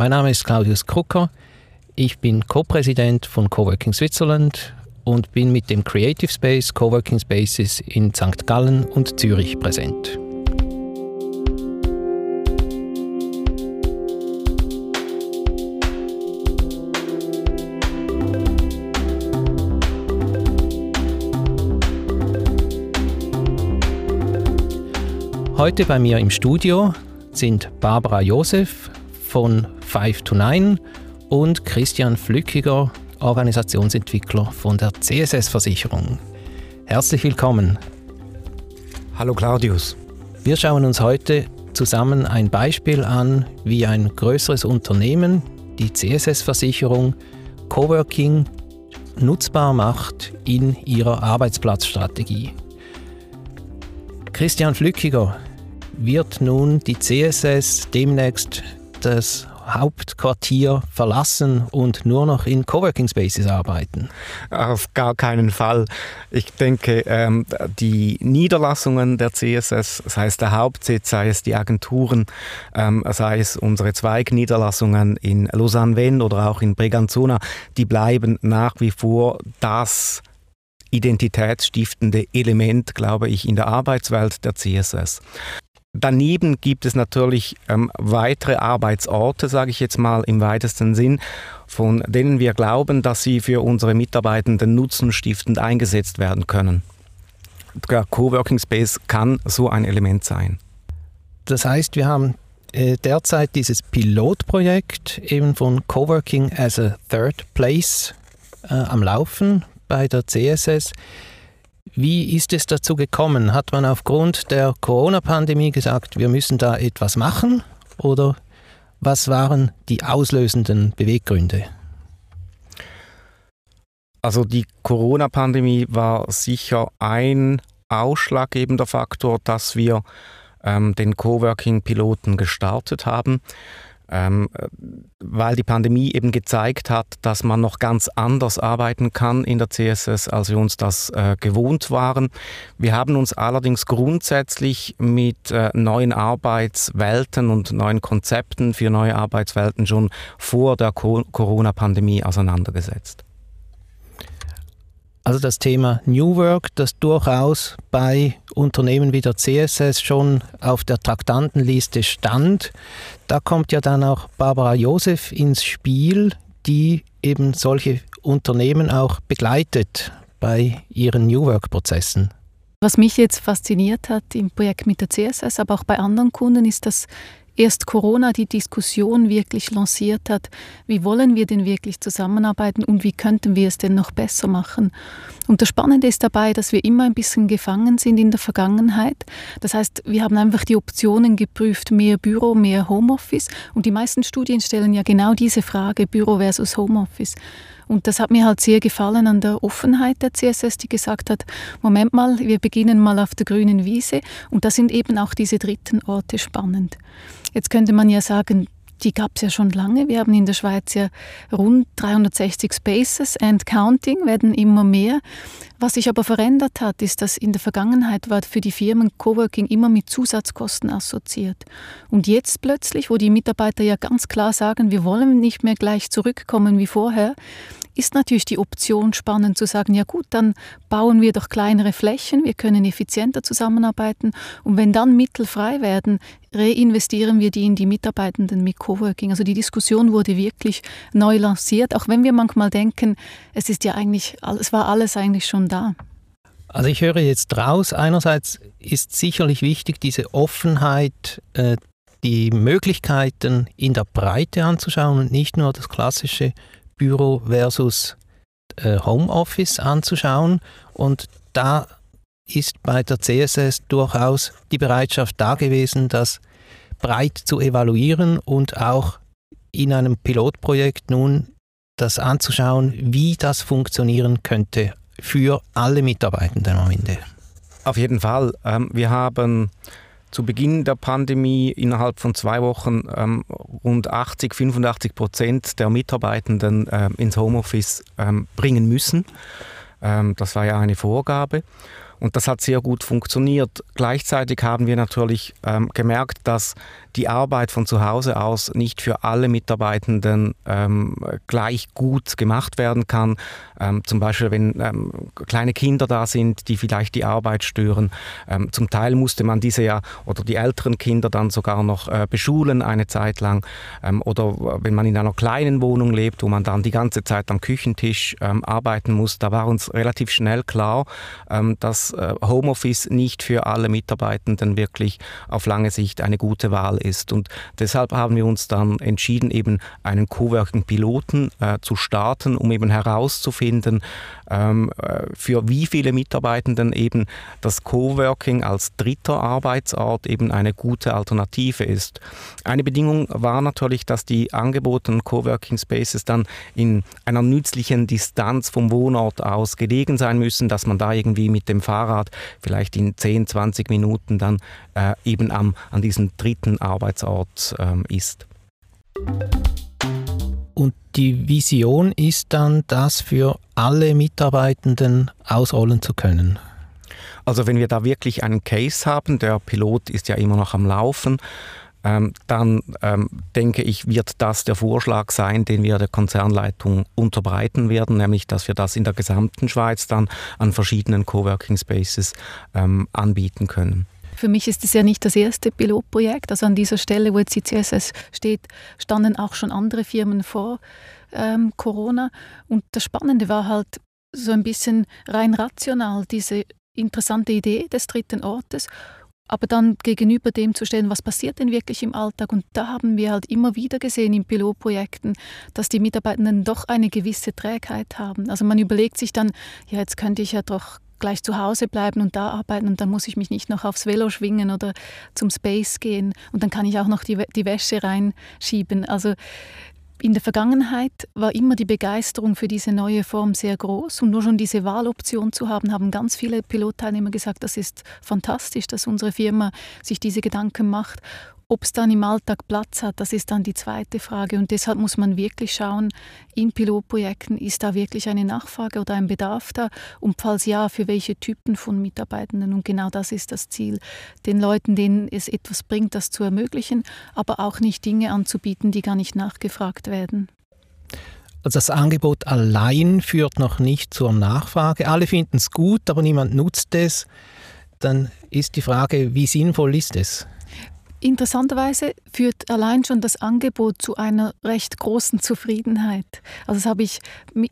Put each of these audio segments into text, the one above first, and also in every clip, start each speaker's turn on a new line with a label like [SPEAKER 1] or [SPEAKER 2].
[SPEAKER 1] Mein Name ist Claudius Krucker. Ich bin Co-Präsident von Coworking Switzerland und bin mit dem Creative Space Coworking Spaces in St. Gallen und Zürich präsent. Heute bei mir im Studio sind Barbara Josef von 5 to 9 und Christian Flückiger, Organisationsentwickler von der CSS-Versicherung. Herzlich willkommen.
[SPEAKER 2] Hallo Claudius.
[SPEAKER 1] Wir schauen uns heute zusammen ein Beispiel an, wie ein größeres Unternehmen die CSS-Versicherung Coworking nutzbar macht in ihrer Arbeitsplatzstrategie. Christian Flückiger, wird nun die CSS demnächst das Hauptquartier verlassen und nur noch in Coworking Spaces arbeiten?
[SPEAKER 2] Auf gar keinen Fall. Ich denke, ähm, die Niederlassungen der CSS, das heißt der Hauptsitz, sei es die Agenturen, ähm, sei es unsere Zweigniederlassungen in Lausanne-Venn oder auch in Breganzona, die bleiben nach wie vor das identitätsstiftende Element, glaube ich, in der Arbeitswelt der CSS. Daneben gibt es natürlich ähm, weitere Arbeitsorte, sage ich jetzt mal im weitesten Sinn, von denen wir glauben, dass sie für unsere Mitarbeitenden nutzenstiftend eingesetzt werden können. Der Coworking Space kann so ein Element sein.
[SPEAKER 1] Das heißt, wir haben äh, derzeit dieses Pilotprojekt eben von Coworking as a Third Place äh, am Laufen bei der CSS. Wie ist es dazu gekommen? Hat man aufgrund der Corona-Pandemie gesagt, wir müssen da etwas machen? Oder was waren die auslösenden Beweggründe?
[SPEAKER 2] Also die Corona-Pandemie war sicher ein ausschlaggebender Faktor, dass wir ähm, den Coworking-Piloten gestartet haben ähm, weil die Pandemie eben gezeigt hat, dass man noch ganz anders arbeiten kann in der CSS, als wir uns das äh, gewohnt waren. Wir haben uns allerdings grundsätzlich mit äh, neuen Arbeitswelten und neuen Konzepten für neue Arbeitswelten schon vor der Co Corona-Pandemie auseinandergesetzt.
[SPEAKER 1] Also das Thema New Work, das durchaus bei Unternehmen wie der CSS schon auf der Traktantenliste stand. Da kommt ja dann auch Barbara Josef ins Spiel, die eben solche Unternehmen auch begleitet bei ihren New Work-Prozessen.
[SPEAKER 3] Was mich jetzt fasziniert hat im Projekt mit der CSS, aber auch bei anderen Kunden, ist, dass erst Corona die Diskussion wirklich lanciert hat, wie wollen wir denn wirklich zusammenarbeiten und wie könnten wir es denn noch besser machen. Und das Spannende ist dabei, dass wir immer ein bisschen gefangen sind in der Vergangenheit. Das heißt, wir haben einfach die Optionen geprüft, mehr Büro, mehr Homeoffice. Und die meisten Studien stellen ja genau diese Frage, Büro versus Homeoffice. Und das hat mir halt sehr gefallen an der Offenheit der CSS, die gesagt hat, Moment mal, wir beginnen mal auf der grünen Wiese und da sind eben auch diese dritten Orte spannend. Jetzt könnte man ja sagen, die gab es ja schon lange. Wir haben in der Schweiz ja rund 360 Spaces and counting, werden immer mehr. Was sich aber verändert hat, ist, dass in der Vergangenheit war für die Firmen Coworking immer mit Zusatzkosten assoziiert. Und jetzt plötzlich, wo die Mitarbeiter ja ganz klar sagen, wir wollen nicht mehr gleich zurückkommen wie vorher, ist natürlich die Option spannend zu sagen, ja gut, dann bauen wir doch kleinere Flächen, wir können effizienter zusammenarbeiten und wenn dann Mittel frei werden, reinvestieren wir die in die Mitarbeitenden mit Coworking. Also die Diskussion wurde wirklich neu lanciert, auch wenn wir manchmal denken, es ist ja eigentlich, es war alles eigentlich schon da.
[SPEAKER 1] Also ich höre jetzt raus, einerseits ist sicherlich wichtig, diese Offenheit, äh, die Möglichkeiten in der Breite anzuschauen und nicht nur das klassische Büro versus äh, Homeoffice anzuschauen. Und da ist bei der CSS durchaus die Bereitschaft da gewesen, das breit zu evaluieren und auch in einem Pilotprojekt nun das anzuschauen, wie das funktionieren könnte für alle Mitarbeitenden am Ende.
[SPEAKER 2] Auf jeden Fall. Ähm, wir haben zu Beginn der Pandemie innerhalb von zwei Wochen ähm, rund 80, 85 Prozent der Mitarbeitenden ähm, ins Homeoffice ähm, bringen müssen. Ähm, das war ja eine Vorgabe. Und das hat sehr gut funktioniert. Gleichzeitig haben wir natürlich ähm, gemerkt, dass die Arbeit von zu Hause aus nicht für alle Mitarbeitenden ähm, gleich gut gemacht werden kann. Ähm, zum Beispiel, wenn ähm, kleine Kinder da sind, die vielleicht die Arbeit stören. Ähm, zum Teil musste man diese ja oder die älteren Kinder dann sogar noch äh, beschulen eine Zeit lang. Ähm, oder wenn man in einer kleinen Wohnung lebt, wo man dann die ganze Zeit am Küchentisch arbeiten muss, da war uns relativ schnell klar, dass äh, Homeoffice nicht für alle Mitarbeitenden wirklich auf lange Sicht eine gute Wahl ist. Und deshalb haben wir uns dann entschieden, eben einen Coworking-Piloten äh, zu starten, um eben herauszufinden, ähm, äh, für wie viele Mitarbeitenden eben das Coworking als dritter Arbeitsort eben eine gute Alternative ist. Eine Bedingung war natürlich, dass die angebotenen Coworking Spaces dann in einer nützlichen Distanz vom Wohnort aus gelegen sein müssen, dass man da irgendwie mit dem Fahrrad vielleicht in 10, 20 Minuten dann äh, eben am, an diesem dritten Arbeitsort ähm, ist.
[SPEAKER 1] Und die Vision ist dann, das für alle Mitarbeitenden ausrollen zu können.
[SPEAKER 2] Also wenn wir da wirklich einen Case haben, der Pilot ist ja immer noch am Laufen, ähm, dann ähm, denke ich, wird das der Vorschlag sein, den wir der Konzernleitung unterbreiten werden, nämlich dass wir das in der gesamten Schweiz dann an verschiedenen Coworking Spaces ähm, anbieten können.
[SPEAKER 3] Für mich ist es ja nicht das erste Pilotprojekt. Also an dieser Stelle, wo jetzt die CSS steht, standen auch schon andere Firmen vor ähm, Corona. Und das Spannende war halt so ein bisschen rein rational, diese interessante Idee des dritten Ortes aber dann gegenüber dem zu stellen, was passiert denn wirklich im Alltag. Und da haben wir halt immer wieder gesehen in Pilotprojekten, dass die Mitarbeitenden doch eine gewisse Trägheit haben. Also man überlegt sich dann, ja, jetzt könnte ich ja doch gleich zu Hause bleiben und da arbeiten und dann muss ich mich nicht noch aufs Velo schwingen oder zum Space gehen und dann kann ich auch noch die, die Wäsche reinschieben. Also in der Vergangenheit war immer die Begeisterung für diese neue Form sehr groß und nur schon diese Wahloption zu haben, haben ganz viele Pilotteilnehmer gesagt, das ist fantastisch, dass unsere Firma sich diese Gedanken macht. Ob es dann im Alltag Platz hat, das ist dann die zweite Frage. Und deshalb muss man wirklich schauen, in Pilotprojekten, ist da wirklich eine Nachfrage oder ein Bedarf da? Und falls ja, für welche Typen von Mitarbeitenden? Und genau das ist das Ziel, den Leuten, denen es etwas bringt, das zu ermöglichen, aber auch nicht Dinge anzubieten, die gar nicht nachgefragt werden.
[SPEAKER 1] Also das Angebot allein führt noch nicht zur Nachfrage. Alle finden es gut, aber niemand nutzt es. Dann ist die Frage, wie sinnvoll ist es?
[SPEAKER 3] Interessanterweise führt allein schon das Angebot zu einer recht großen Zufriedenheit. Also das habe ich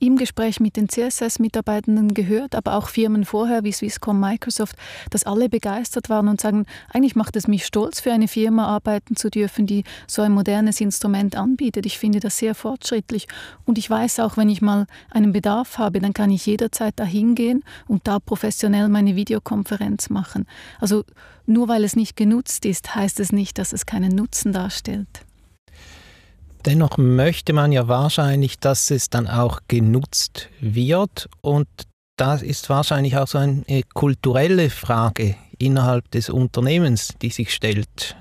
[SPEAKER 3] im Gespräch mit den CSS-Mitarbeitenden gehört, aber auch Firmen vorher wie Swisscom, Microsoft, dass alle begeistert waren und sagen, eigentlich macht es mich stolz, für eine Firma arbeiten zu dürfen, die so ein modernes Instrument anbietet. Ich finde das sehr fortschrittlich und ich weiß auch, wenn ich mal einen Bedarf habe, dann kann ich jederzeit dahin gehen und da professionell meine Videokonferenz machen. Also nur weil es nicht genutzt ist, heißt es nicht, dass es keinen Nutzen darstellt.
[SPEAKER 1] Dennoch möchte man ja wahrscheinlich, dass es dann auch genutzt wird und das ist wahrscheinlich auch so eine kulturelle Frage innerhalb des Unternehmens, die sich stellt.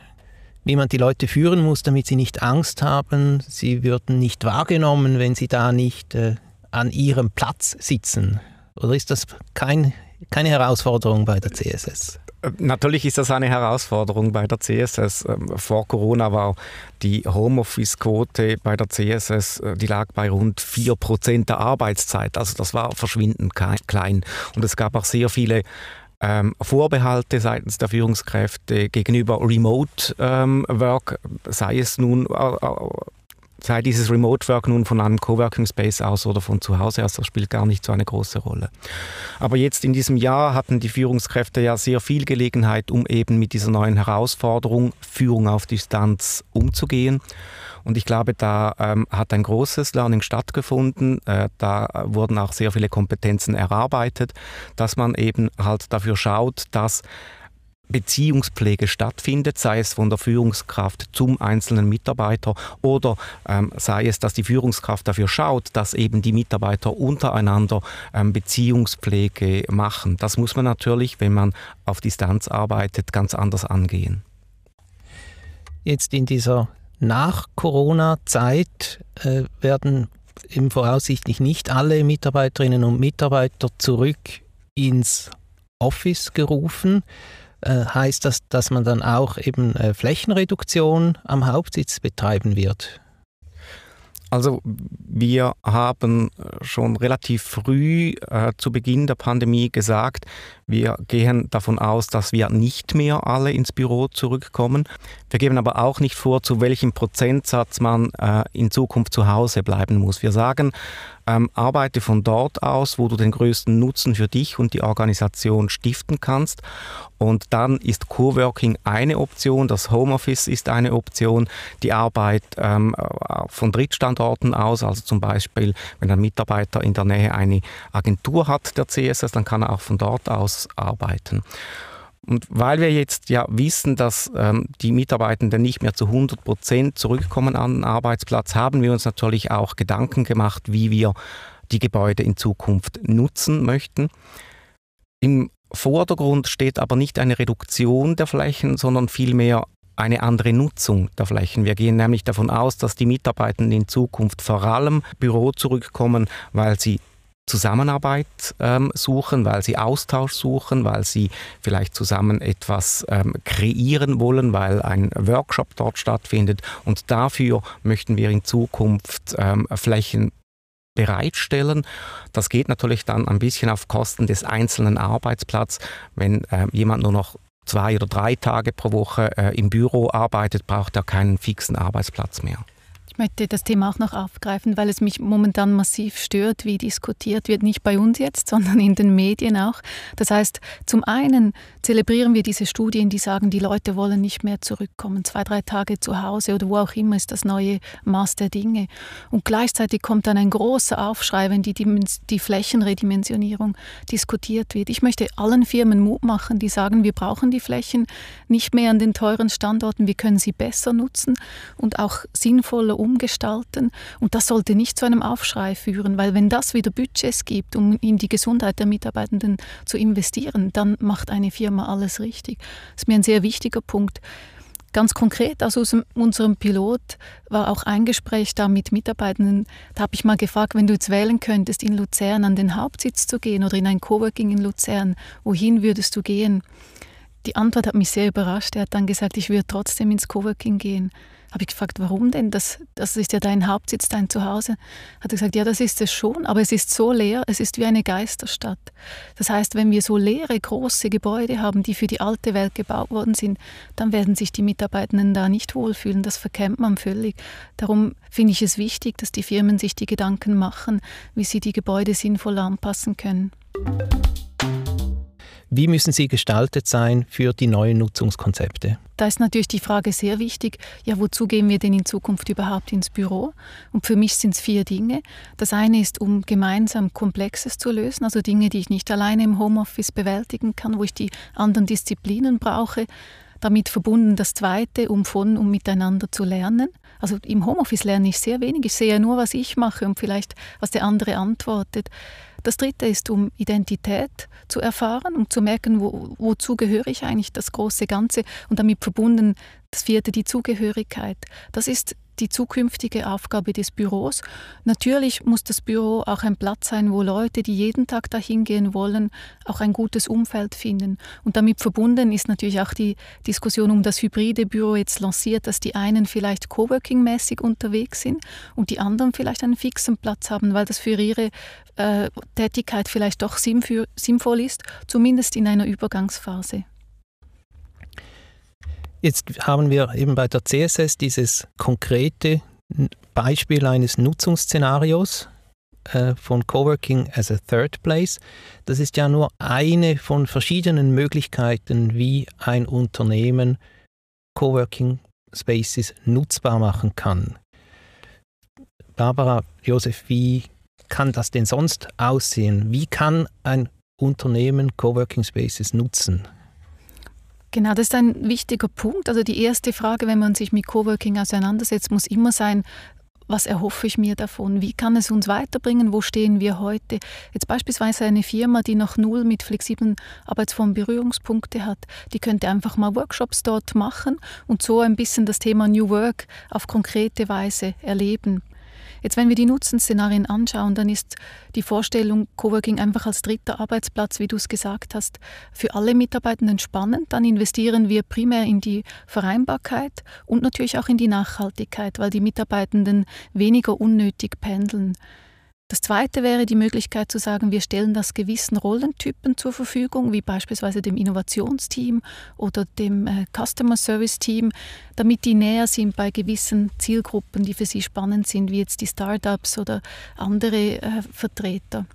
[SPEAKER 1] Wie man die Leute führen muss, damit sie nicht Angst haben, sie würden nicht wahrgenommen, wenn sie da nicht äh, an ihrem Platz sitzen. Oder ist das kein, keine Herausforderung bei der CSS?
[SPEAKER 2] Natürlich ist das eine Herausforderung bei der CSS. Ähm, vor Corona war die Homeoffice-Quote bei der CSS, äh, die lag bei rund 4% der Arbeitszeit. Also das war verschwindend klein. Und es gab auch sehr viele ähm, Vorbehalte seitens der Führungskräfte gegenüber Remote ähm, sei es nun äh, äh sei dieses Remote Work nun von einem Coworking Space aus oder von zu Hause aus, das spielt gar nicht so eine große Rolle. Aber jetzt in diesem Jahr hatten die Führungskräfte ja sehr viel Gelegenheit, um eben mit dieser neuen Herausforderung Führung auf Distanz umzugehen. Und ich glaube, da ähm, hat ein großes Learning stattgefunden. Äh, da wurden auch sehr viele Kompetenzen erarbeitet, dass man eben halt dafür schaut, dass Beziehungspflege stattfindet, sei es von der Führungskraft zum einzelnen Mitarbeiter oder ähm, sei es, dass die Führungskraft dafür schaut, dass eben die Mitarbeiter untereinander ähm, Beziehungspflege machen. Das muss man natürlich, wenn man auf Distanz arbeitet, ganz anders angehen.
[SPEAKER 1] Jetzt in dieser Nach-Corona-Zeit äh, werden eben voraussichtlich nicht alle Mitarbeiterinnen und Mitarbeiter zurück ins Office gerufen. Äh, heißt das, dass man dann auch eben äh, Flächenreduktion am Hauptsitz betreiben wird?
[SPEAKER 2] Also wir haben schon relativ früh äh, zu Beginn der Pandemie gesagt, wir gehen davon aus, dass wir nicht mehr alle ins Büro zurückkommen. Wir geben aber auch nicht vor, zu welchem Prozentsatz man äh, in Zukunft zu Hause bleiben muss. Wir sagen, ähm, arbeite von dort aus, wo du den größten Nutzen für dich und die Organisation stiften kannst. Und dann ist Coworking eine Option, das Homeoffice ist eine Option, die Arbeit ähm, von Drittstandorten aus, also zum Beispiel, wenn ein Mitarbeiter in der Nähe eine Agentur hat, der CSS, dann kann er auch von dort aus arbeiten. Und weil wir jetzt ja wissen, dass ähm, die Mitarbeitenden nicht mehr zu 100 Prozent zurückkommen an den Arbeitsplatz, haben wir uns natürlich auch Gedanken gemacht, wie wir die Gebäude in Zukunft nutzen möchten. Im Vordergrund steht aber nicht eine Reduktion der Flächen, sondern vielmehr eine andere Nutzung der Flächen. Wir gehen nämlich davon aus, dass die Mitarbeitenden in Zukunft vor allem Büro zurückkommen, weil sie Zusammenarbeit ähm, suchen, weil sie Austausch suchen, weil sie vielleicht zusammen etwas ähm, kreieren wollen, weil ein Workshop dort stattfindet. Und dafür möchten wir in Zukunft ähm, Flächen bereitstellen. Das geht natürlich dann ein bisschen auf Kosten des einzelnen Arbeitsplatzes. Wenn äh, jemand nur noch zwei oder drei Tage pro Woche äh, im Büro arbeitet, braucht er keinen fixen Arbeitsplatz mehr.
[SPEAKER 3] Ich möchte das Thema auch noch aufgreifen, weil es mich momentan massiv stört, wie diskutiert wird, nicht bei uns jetzt, sondern in den Medien auch. Das heißt, zum einen zelebrieren wir diese Studien, die sagen, die Leute wollen nicht mehr zurückkommen. Zwei, drei Tage zu Hause oder wo auch immer ist das neue Maß der Dinge. Und gleichzeitig kommt dann ein großer Aufschrei, wenn die, die Flächenredimensionierung diskutiert wird. Ich möchte allen Firmen Mut machen, die sagen, wir brauchen die Flächen nicht mehr an den teuren Standorten, wir können sie besser nutzen und auch sinnvoller umsetzen umgestalten. Und das sollte nicht zu einem Aufschrei führen, weil wenn das wieder Budgets gibt, um in die Gesundheit der Mitarbeitenden zu investieren, dann macht eine Firma alles richtig. Das ist mir ein sehr wichtiger Punkt. Ganz konkret aus unserem Pilot war auch ein Gespräch da mit Mitarbeitenden. Da habe ich mal gefragt, wenn du jetzt wählen könntest, in Luzern an den Hauptsitz zu gehen oder in ein Coworking in Luzern, wohin würdest du gehen? Die Antwort hat mich sehr überrascht. Er hat dann gesagt, ich würde trotzdem ins Coworking gehen. Habe ich gefragt, warum denn? Das, das ist ja dein Hauptsitz, dein Zuhause. Hat er gesagt, ja, das ist es schon, aber es ist so leer, es ist wie eine Geisterstadt. Das heißt, wenn wir so leere, große Gebäude haben, die für die alte Welt gebaut worden sind, dann werden sich die Mitarbeitenden da nicht wohlfühlen. Das verkennt man völlig. Darum finde ich es wichtig, dass die Firmen sich die Gedanken machen, wie sie die Gebäude sinnvoll anpassen können.
[SPEAKER 1] Wie müssen sie gestaltet sein für die neuen Nutzungskonzepte?
[SPEAKER 3] Da ist natürlich die Frage sehr wichtig, ja, wozu gehen wir denn in Zukunft überhaupt ins Büro? Und für mich sind es vier Dinge. Das eine ist, um gemeinsam Komplexes zu lösen, also Dinge, die ich nicht alleine im Homeoffice bewältigen kann, wo ich die anderen Disziplinen brauche. Damit verbunden das zweite, um von und miteinander zu lernen. Also im Homeoffice lerne ich sehr wenig. Ich sehe ja nur, was ich mache und vielleicht, was der andere antwortet. Das dritte ist, um Identität zu erfahren, um zu merken, wo, wozu gehöre ich eigentlich das große Ganze und damit verbunden das vierte, die Zugehörigkeit. Das ist die zukünftige Aufgabe des Büros. Natürlich muss das Büro auch ein Platz sein, wo Leute, die jeden Tag dahin gehen wollen, auch ein gutes Umfeld finden. Und damit verbunden ist natürlich auch die Diskussion um das hybride Büro jetzt lanciert, dass die einen vielleicht coworking-mäßig unterwegs sind und die anderen vielleicht einen fixen Platz haben, weil das für ihre äh, Tätigkeit vielleicht doch sinnvoll ist, zumindest in einer Übergangsphase.
[SPEAKER 1] Jetzt haben wir eben bei der CSS dieses konkrete Beispiel eines Nutzungsszenarios äh, von Coworking as a Third Place. Das ist ja nur eine von verschiedenen Möglichkeiten, wie ein Unternehmen Coworking Spaces nutzbar machen kann. Barbara, Josef, wie kann das denn sonst aussehen? Wie kann ein Unternehmen Coworking Spaces nutzen?
[SPEAKER 3] Genau, das ist ein wichtiger Punkt. Also die erste Frage, wenn man sich mit Coworking auseinandersetzt, muss immer sein, was erhoffe ich mir davon? Wie kann es uns weiterbringen? Wo stehen wir heute? Jetzt beispielsweise eine Firma, die noch null mit flexiblen Arbeitsformen Berührungspunkte hat, die könnte einfach mal Workshops dort machen und so ein bisschen das Thema New Work auf konkrete Weise erleben. Jetzt, wenn wir die Nutzenszenarien anschauen, dann ist die Vorstellung Coworking einfach als dritter Arbeitsplatz, wie du es gesagt hast, für alle Mitarbeitenden spannend. Dann investieren wir primär in die Vereinbarkeit und natürlich auch in die Nachhaltigkeit, weil die Mitarbeitenden weniger unnötig pendeln. Das zweite wäre die Möglichkeit zu sagen, wir stellen das gewissen Rollentypen zur Verfügung, wie beispielsweise dem Innovationsteam oder dem äh, Customer Service Team, damit die näher sind bei gewissen Zielgruppen, die für sie spannend sind, wie jetzt die Startups oder andere äh, Vertreter.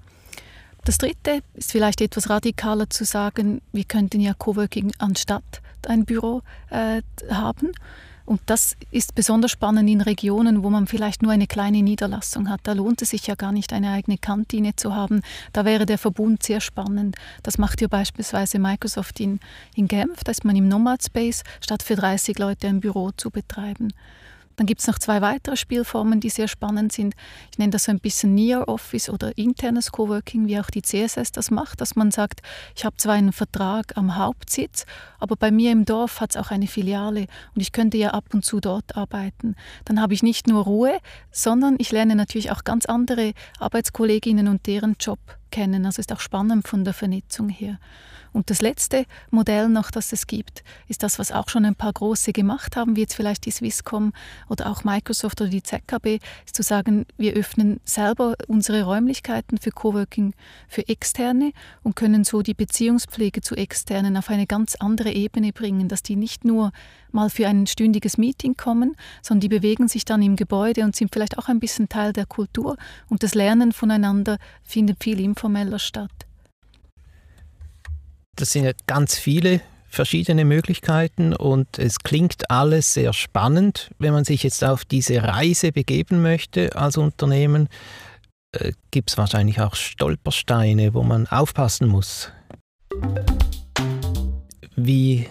[SPEAKER 3] Das dritte ist vielleicht etwas radikaler zu sagen, wir könnten ja Coworking anstatt ein Büro äh, haben. Und das ist besonders spannend in Regionen, wo man vielleicht nur eine kleine Niederlassung hat. Da lohnt es sich ja gar nicht, eine eigene Kantine zu haben. Da wäre der Verbund sehr spannend. Das macht ja beispielsweise Microsoft in, in Genf. Da ist man im Nomad Space, statt für 30 Leute ein Büro zu betreiben. Dann gibt es noch zwei weitere Spielformen, die sehr spannend sind. Ich nenne das so ein bisschen Near Office oder internes Coworking, wie auch die CSS das macht, dass man sagt, ich habe zwar einen Vertrag am Hauptsitz, aber bei mir im Dorf hat es auch eine Filiale und ich könnte ja ab und zu dort arbeiten. Dann habe ich nicht nur Ruhe, sondern ich lerne natürlich auch ganz andere Arbeitskolleginnen und deren Job kennen. Also ist auch spannend von der Vernetzung her. Und das letzte Modell noch, das es gibt, ist das, was auch schon ein paar große gemacht haben, wie jetzt vielleicht die Swisscom oder auch Microsoft oder die ZKB, ist zu sagen, wir öffnen selber unsere Räumlichkeiten für Coworking für Externe und können so die Beziehungspflege zu Externen auf eine ganz andere Ebene bringen, dass die nicht nur mal für ein stündiges Meeting kommen, sondern die bewegen sich dann im Gebäude und sind vielleicht auch ein bisschen Teil der Kultur und das Lernen voneinander findet viel informeller statt.
[SPEAKER 1] Das sind ja ganz viele verschiedene Möglichkeiten und es klingt alles sehr spannend. Wenn man sich jetzt auf diese Reise begeben möchte als Unternehmen, äh, gibt es wahrscheinlich auch Stolpersteine, wo man aufpassen muss. Wie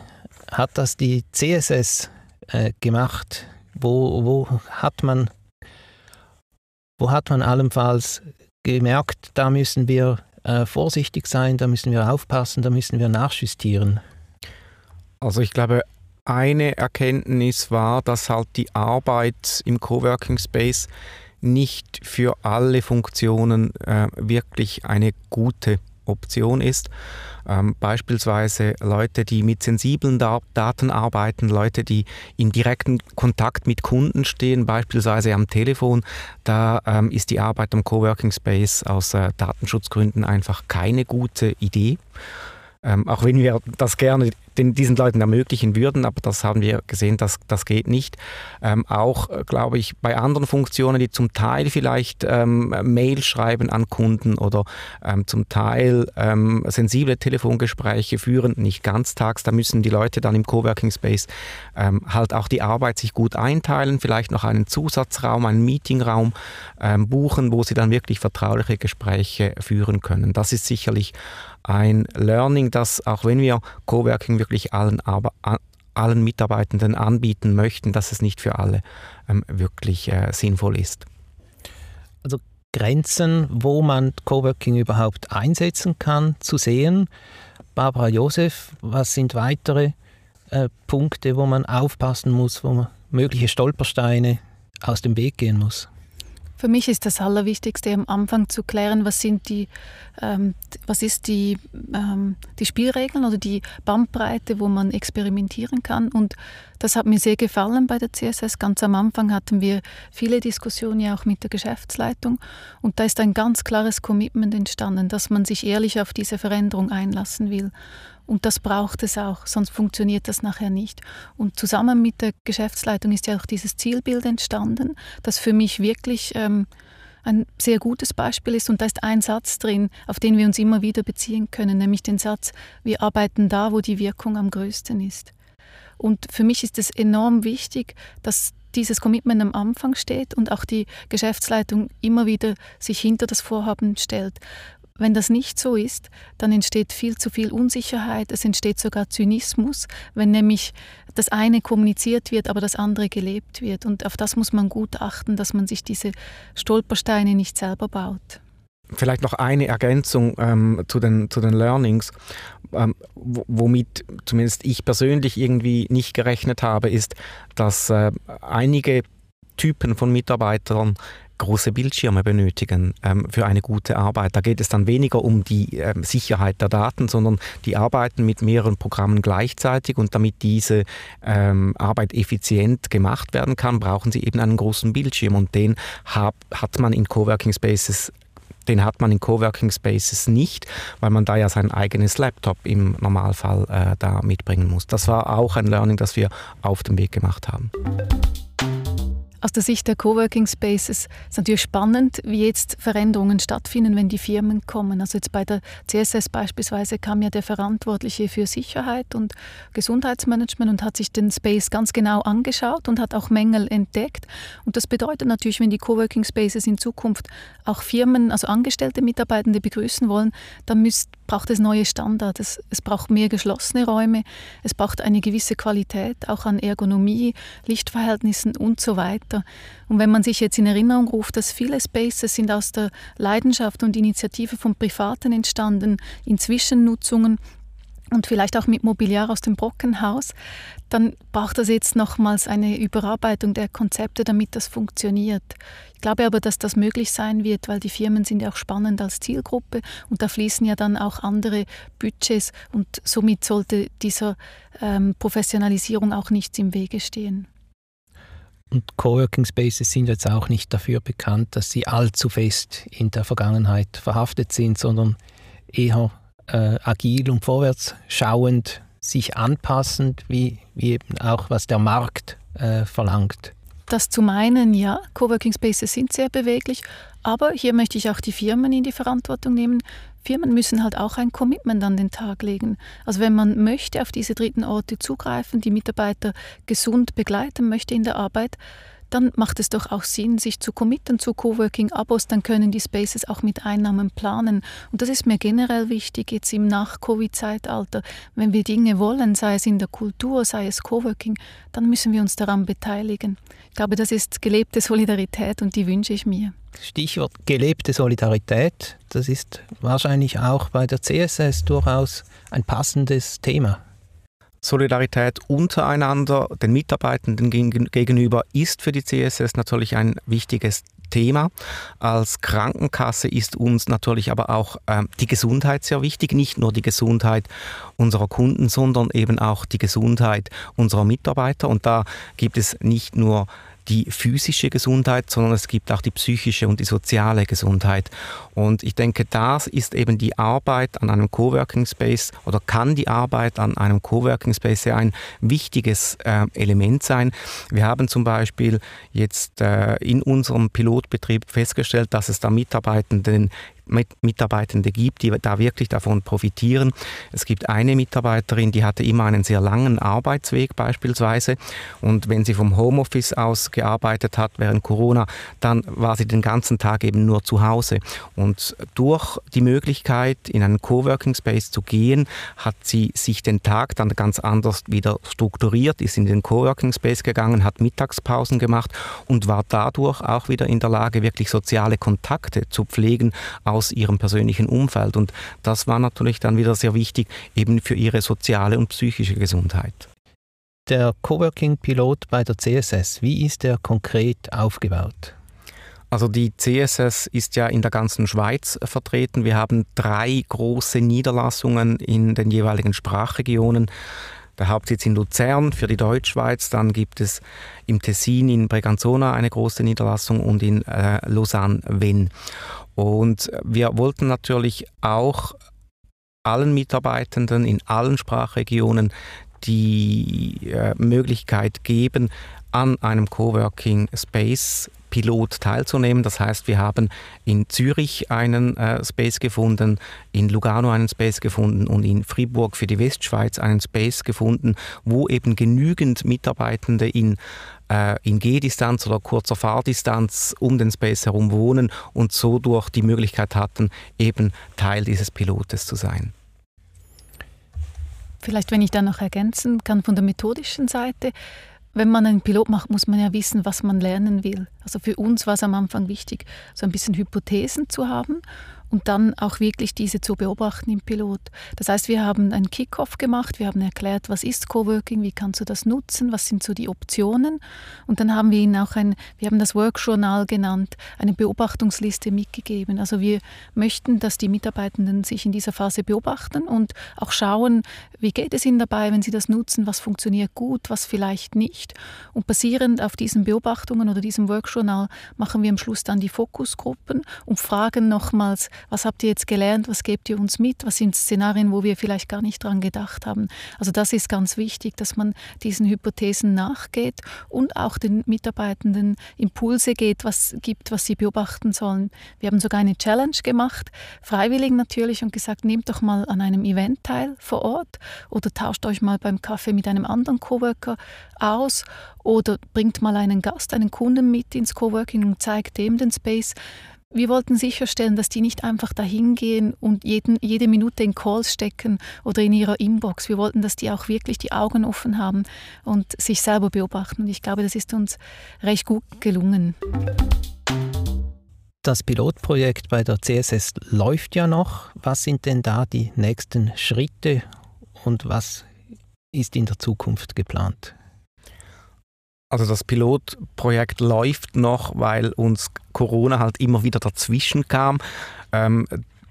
[SPEAKER 1] hat das die CSS äh, gemacht? Wo, wo, hat man, wo hat man allenfalls gemerkt, da müssen wir äh, vorsichtig sein, da müssen wir aufpassen, da müssen wir nachjustieren.
[SPEAKER 2] Also ich glaube, eine Erkenntnis war, dass halt die Arbeit im Coworking Space nicht für alle Funktionen äh, wirklich eine gute Option ist. Ähm, beispielsweise Leute, die mit sensiblen da Daten arbeiten, Leute, die im direkten Kontakt mit Kunden stehen, beispielsweise am Telefon, da ähm, ist die Arbeit am Coworking Space aus äh, Datenschutzgründen einfach keine gute Idee. Ähm, auch wenn wir das gerne den, diesen Leuten ermöglichen würden, aber das haben wir gesehen, dass das geht nicht. Ähm, auch, äh, glaube ich, bei anderen Funktionen, die zum Teil vielleicht ähm, Mail schreiben an Kunden oder ähm, zum Teil ähm, sensible Telefongespräche führen, nicht ganztags, da müssen die Leute dann im Coworking Space ähm, halt auch die Arbeit sich gut einteilen, vielleicht noch einen Zusatzraum, einen Meetingraum buchen, wo sie dann wirklich vertrauliche Gespräche führen können. Das ist sicherlich ein Learning, das auch wenn wir Coworking wirklich allen, aber, allen Mitarbeitenden anbieten möchten, dass es nicht für alle ähm, wirklich äh, sinnvoll ist.
[SPEAKER 1] Also Grenzen, wo man Coworking überhaupt einsetzen kann, zu sehen. Barbara Josef, was sind weitere äh, Punkte, wo man aufpassen muss, wo man mögliche Stolpersteine aus dem Weg gehen muss?
[SPEAKER 3] Für mich ist das Allerwichtigste am Anfang zu klären, was sind die, ähm, was ist die, ähm, die Spielregeln oder die Bandbreite, wo man experimentieren kann. Und das hat mir sehr gefallen bei der CSS. Ganz am Anfang hatten wir viele Diskussionen ja auch mit der Geschäftsleitung und da ist ein ganz klares Commitment entstanden, dass man sich ehrlich auf diese Veränderung einlassen will. Und das braucht es auch, sonst funktioniert das nachher nicht. Und zusammen mit der Geschäftsleitung ist ja auch dieses Zielbild entstanden, das für mich wirklich ähm, ein sehr gutes Beispiel ist. Und da ist ein Satz drin, auf den wir uns immer wieder beziehen können, nämlich den Satz, wir arbeiten da, wo die Wirkung am größten ist. Und für mich ist es enorm wichtig, dass dieses Commitment am Anfang steht und auch die Geschäftsleitung immer wieder sich hinter das Vorhaben stellt. Wenn das nicht so ist, dann entsteht viel zu viel Unsicherheit, es entsteht sogar Zynismus, wenn nämlich das eine kommuniziert wird, aber das andere gelebt wird. Und auf das muss man gut achten, dass man sich diese Stolpersteine nicht selber baut.
[SPEAKER 2] Vielleicht noch eine Ergänzung ähm, zu, den, zu den Learnings, ähm, womit zumindest ich persönlich irgendwie nicht gerechnet habe, ist, dass äh, einige Typen von Mitarbeitern große Bildschirme benötigen ähm, für eine gute Arbeit. Da geht es dann weniger um die ähm, Sicherheit der Daten, sondern die arbeiten mit mehreren Programmen gleichzeitig und damit diese ähm, Arbeit effizient gemacht werden kann, brauchen sie eben einen großen Bildschirm und den hab, hat man in Coworking Spaces den hat man in Coworking Spaces nicht, weil man da ja sein eigenes Laptop im Normalfall äh, da mitbringen muss. Das war auch ein Learning, das wir auf dem Weg gemacht haben.
[SPEAKER 3] Aus der Sicht der Coworking Spaces ist natürlich spannend, wie jetzt Veränderungen stattfinden, wenn die Firmen kommen. Also jetzt bei der CSS beispielsweise kam ja der Verantwortliche für Sicherheit und Gesundheitsmanagement und hat sich den Space ganz genau angeschaut und hat auch Mängel entdeckt. Und das bedeutet natürlich, wenn die Coworking Spaces in Zukunft auch Firmen, also angestellte Mitarbeitende begrüßen wollen, dann müsst, braucht es neue Standards. Es, braucht mehr geschlossene Räume, es braucht eine gewisse Qualität auch an Ergonomie, Lichtverhältnissen und so weiter weiter. Und wenn man sich jetzt in Erinnerung ruft, dass viele Spaces sind aus der Leidenschaft und Initiative von Privaten entstanden, in Zwischennutzungen und vielleicht auch mit Mobiliar aus dem Brockenhaus, dann braucht das jetzt nochmals eine Überarbeitung der Konzepte, damit das funktioniert. Ich glaube aber, dass das möglich sein wird, weil die Firmen sind ja auch spannend als Zielgruppe und da fließen ja dann auch andere Budgets und somit sollte dieser ähm, Professionalisierung auch nichts im Wege stehen.
[SPEAKER 1] Und Coworking Spaces sind jetzt auch nicht dafür bekannt, dass sie allzu fest in der Vergangenheit verhaftet sind, sondern eher äh, agil und vorwärts schauend, sich anpassend, wie, wie eben auch was der Markt äh, verlangt.
[SPEAKER 3] Das zu meinen, ja, Coworking Spaces sind sehr beweglich, aber hier möchte ich auch die Firmen in die Verantwortung nehmen. Firmen müssen halt auch ein Commitment an den Tag legen. Also wenn man möchte auf diese dritten Orte zugreifen, die Mitarbeiter gesund begleiten möchte in der Arbeit, dann macht es doch auch Sinn, sich zu committen zu Coworking-Abos, dann können die Spaces auch mit Einnahmen planen. Und das ist mir generell wichtig jetzt im Nach-Covid-Zeitalter. Wenn wir Dinge wollen, sei es in der Kultur, sei es Coworking, dann müssen wir uns daran beteiligen. Ich glaube, das ist gelebte Solidarität und die wünsche ich mir.
[SPEAKER 1] Stichwort gelebte Solidarität, das ist wahrscheinlich auch bei der CSS durchaus ein passendes Thema.
[SPEAKER 2] Solidarität untereinander, den Mitarbeitenden gegenüber, ist für die CSS natürlich ein wichtiges Thema. Als Krankenkasse ist uns natürlich aber auch äh, die Gesundheit sehr wichtig. Nicht nur die Gesundheit unserer Kunden, sondern eben auch die Gesundheit unserer Mitarbeiter. Und da gibt es nicht nur die physische Gesundheit, sondern es gibt auch die psychische und die soziale Gesundheit. Und ich denke, das ist eben die Arbeit an einem Coworking Space oder kann die Arbeit an einem Coworking Space ein wichtiges äh, Element sein. Wir haben zum Beispiel jetzt äh, in unserem Pilotbetrieb festgestellt, dass es da Mitarbeitenden Mitarbeitende gibt, die da wirklich davon profitieren. Es gibt eine Mitarbeiterin, die hatte immer einen sehr langen Arbeitsweg beispielsweise und wenn sie vom Homeoffice aus gearbeitet hat während Corona, dann war sie den ganzen Tag eben nur zu Hause und durch die Möglichkeit in einen Coworking Space zu gehen, hat sie sich den Tag dann ganz anders wieder strukturiert, ist in den Coworking Space gegangen, hat Mittagspausen gemacht und war dadurch auch wieder in der Lage, wirklich soziale Kontakte zu pflegen, aus ihrem persönlichen Umfeld. Und das war natürlich dann wieder sehr wichtig, eben für ihre soziale und psychische Gesundheit.
[SPEAKER 1] Der Coworking-Pilot bei der CSS, wie ist der konkret aufgebaut?
[SPEAKER 2] Also die CSS ist ja in der ganzen Schweiz vertreten. Wir haben drei große Niederlassungen in den jeweiligen Sprachregionen. Der Hauptsitz in Luzern für die Deutschschweiz, dann gibt es im Tessin in Breganzona eine große Niederlassung und in äh, Lausanne-Venn. Und wir wollten natürlich auch allen Mitarbeitenden in allen Sprachregionen die äh, Möglichkeit geben, an einem Coworking Space Pilot teilzunehmen. Das heißt, wir haben in Zürich einen äh, Space gefunden, in Lugano einen Space gefunden und in Fribourg für die Westschweiz einen Space gefunden, wo eben genügend Mitarbeitende in äh, in Gehdistanz oder kurzer Fahrdistanz um den Space herum wohnen und so durch die Möglichkeit hatten, eben Teil dieses Pilotes zu sein.
[SPEAKER 3] Vielleicht, wenn ich da noch ergänzen kann von der methodischen Seite, wenn man einen Pilot macht, muss man ja wissen, was man lernen will. Also für uns war es am Anfang wichtig, so ein bisschen Hypothesen zu haben und dann auch wirklich diese zu beobachten im Pilot. Das heißt, wir haben einen Kickoff gemacht, wir haben erklärt, was ist Coworking, wie kannst du das nutzen, was sind so die Optionen und dann haben wir ihnen auch ein, wir haben das Workjournal genannt, eine Beobachtungsliste mitgegeben. Also wir möchten, dass die Mitarbeitenden sich in dieser Phase beobachten und auch schauen, wie geht es ihnen dabei, wenn sie das nutzen, was funktioniert gut, was vielleicht nicht. Und basierend auf diesen Beobachtungen oder diesem Workjournal machen wir am Schluss dann die Fokusgruppen und fragen nochmals, was habt ihr jetzt gelernt, was gebt ihr uns mit, was sind Szenarien, wo wir vielleicht gar nicht dran gedacht haben. Also das ist ganz wichtig, dass man diesen Hypothesen nachgeht und auch den Mitarbeitenden Impulse geht, was gibt, was sie beobachten sollen. Wir haben sogar eine Challenge gemacht, freiwillig natürlich, und gesagt, nehmt doch mal an einem Event teil vor Ort oder tauscht euch mal beim Kaffee mit einem anderen Coworker aus oder bringt mal einen Gast, einen Kunden mit ins Coworking und zeigt dem den Space. Wir wollten sicherstellen, dass die nicht einfach dahin gehen und jeden, jede Minute in Calls stecken oder in ihrer Inbox. Wir wollten, dass die auch wirklich die Augen offen haben und sich selber beobachten. Und ich glaube, das ist uns recht gut gelungen.
[SPEAKER 1] Das Pilotprojekt bei der CSS läuft ja noch. Was sind denn da die nächsten Schritte und was ist in der Zukunft geplant?
[SPEAKER 2] Also das Pilotprojekt läuft noch, weil uns Corona halt immer wieder dazwischen kam. Ähm,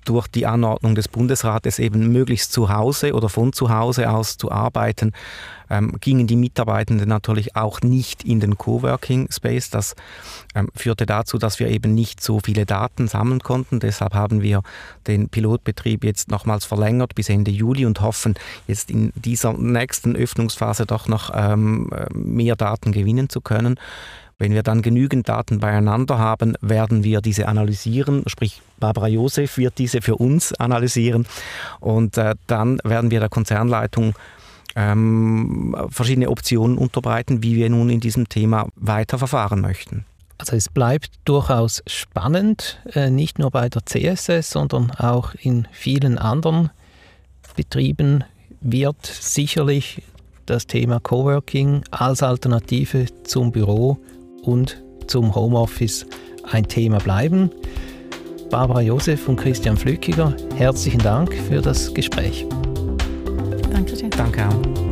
[SPEAKER 2] durch die Anordnung des Bundesrates eben möglichst zu Hause oder von zu Hause aus zu arbeiten, ähm, gingen die Mitarbeitenden natürlich auch nicht in den Coworking Space. Das ähm, führte dazu, dass wir eben nicht so viele Daten sammeln konnten. Deshalb haben wir den Pilotbetrieb jetzt nochmals verlängert bis Ende Juli und hoffen jetzt in dieser nächsten Öffnungsphase doch noch ähm, mehr Daten gewinnen zu können. Wenn wir dann genügend Daten beieinander haben, werden wir diese analysieren, sprich Barbara Josef wird diese für uns analysieren und äh, dann werden wir der Konzernleitung ähm, verschiedene Optionen unterbreiten, wie wir nun in diesem Thema weiter verfahren möchten.
[SPEAKER 1] Also es bleibt durchaus spannend, äh, nicht nur bei der CSS, sondern auch in vielen anderen Betrieben wird sicherlich das Thema Coworking als Alternative zum Büro und zum Homeoffice ein Thema bleiben. Barbara Josef und Christian Flückiger, herzlichen Dank für das Gespräch.
[SPEAKER 3] Danke schön.
[SPEAKER 2] Danke auch.